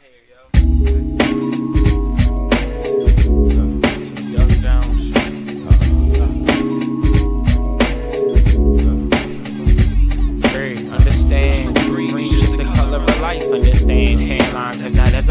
hair, yo.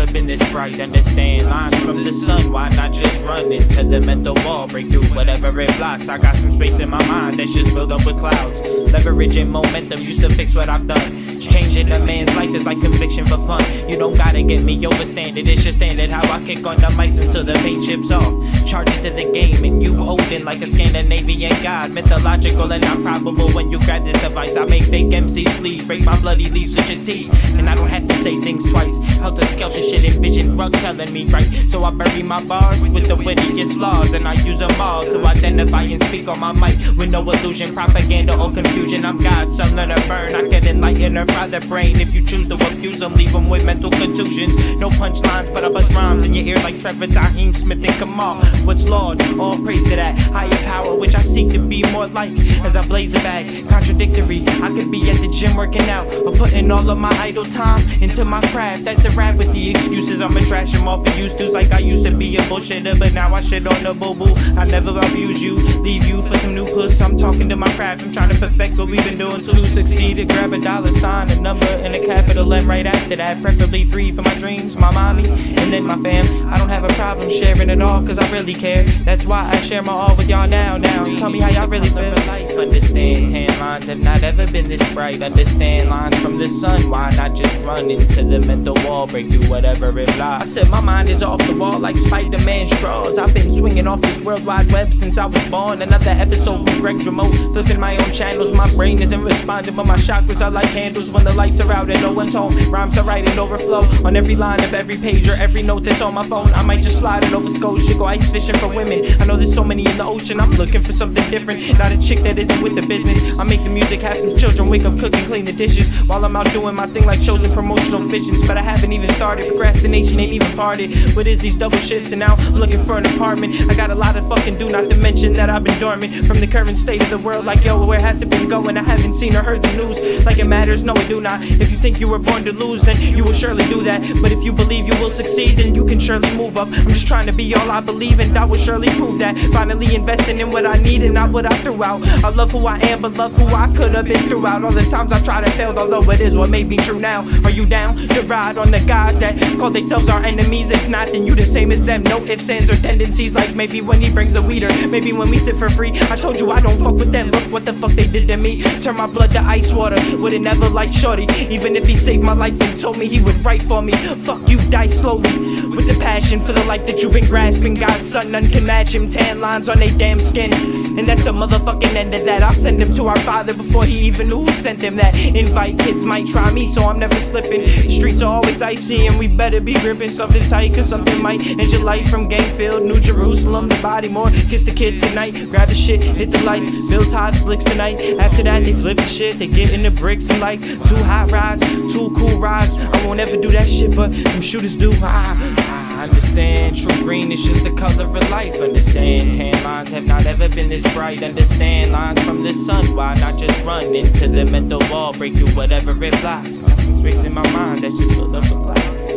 Been this bright. Understand lines from the sun. Why not just run into the mental wall? Break through whatever it blocks. I got some space in my mind that's just filled up with clouds. Leveraging momentum used to fix what I've done. Changing a man's life is like conviction for fun. You don't gotta get me overstand it. It's just standard how I kick on the mics until the paint chips off. Charge it to the game and you open like a Scandinavian god. Mythological and not probable when you grab this device. I make fake MCs bleed, break my bloody leaves with your teeth. And I don't have to say things twice. Helter skelter shit envision rug telling me right. So I bury my bars with the wittiest laws. And I use them all to identify and speak on my mic. With no illusion, propaganda, or confusion. I'm God, son, let her burn. I can enlighten or fry the brain. If you choose to abuse them, leave them with mental contusions. No punchlines, but I bust rhymes in your ear like Trevor Tahiem Smith and Kamal. What's Lord? All praise to that higher power, which I seek to be more like as I blaze a bag. Contradictory, I could be at the gym working out or putting all of my idle time into my craft. That's a rap with the excuses. I'ma trash them off for used to, like I used to be a bullshitter, but now I shit on the boo boo. I never abuse you, leave you for some new puss. I'm talking to my craft, I'm trying to perfect what we've been doing to succeed. To grab a dollar sign, a number, and a capital M right after that. Preferably three for my dreams, my mommy, and then my fam. I don't have a problem sharing it all, cause I really care. That's why I share my all with y'all now. Now, tell me how y'all really feel. Life, understand tan lines have not ever been this bright. Understand lines from the sun. Why not just run into the mental wall, break through whatever it lies? I said my mind is off the wall like Spider-Man straws. I've been swinging off this world wide web since I was born. Another episode from Greg Remote, flipping my own channels. My brain isn't responding, but my chakras are like candles when the lights are out and no one's home. Rhymes are right and overflow on every line of every page or every note that's on my phone. I might just slide it over Scotia, go ice fishing for women. I know there's so many in the ocean, I'm looking for something different. Not a chick that isn't with the business. I make the music, have some children, wake up, cook, and clean the dishes. While I'm out doing my thing like shows and promotional visions. But I haven't even started, procrastination ain't even parted. What is these double shifts? And now I'm looking for an apartment. I got a lot of fucking do, not to mention that I've been dormant from the current state of the world. Like, yo, where has it been going? I haven't seen or heard the news. Like it matters, no, it do not. If you think you were born to lose, then you will surely do that. But if you believe you will succeed, then you can surely move up. I'm just trying to be all I believe, and I will surely prove that. Finally investing in what I need and not what I threw out. I love who I am, but love who I could have been throughout. All the times I tried and failed, although it is what made me true now. Are you down to ride on the guys that call themselves our enemies? If not, then you the same as them. No ifs, ands, or tendencies. Like maybe when he brings a weeder, maybe when we sit for free. I told you I don't fuck with them. Look what the fuck they did to me. Turn my blood to ice water. Would've never liked Shorty, even if he saved my life and told me he would write for me. Fuck you, die slowly. With the passion for the life that you've been grasping. God's son, none can match him. Tan lines on they damn skin. And that's the motherfucking end of that. I'll send him to our father before he even knew who sent him that invite. Kids might try me, so I'm never slipping. Streets are always icy, and we better be gripping something tight, cause something might end your life from Gangfield, New Jerusalem to Bodymore. Kiss the kids goodnight, grab the shit, hit the lights, bills hot, slicks tonight. After that, they flip the shit, they get in the bricks and like two hot rides, two cool rides. I won't ever do that shit, but them shooters do. Ah, I understand, true green is just the color of life. Understand, tan lines have not ever been this bright. Understand, lines from the sun. Why not just run into the mental wall, break through whatever it blocks? Space in my mind that's just filled up with clouds.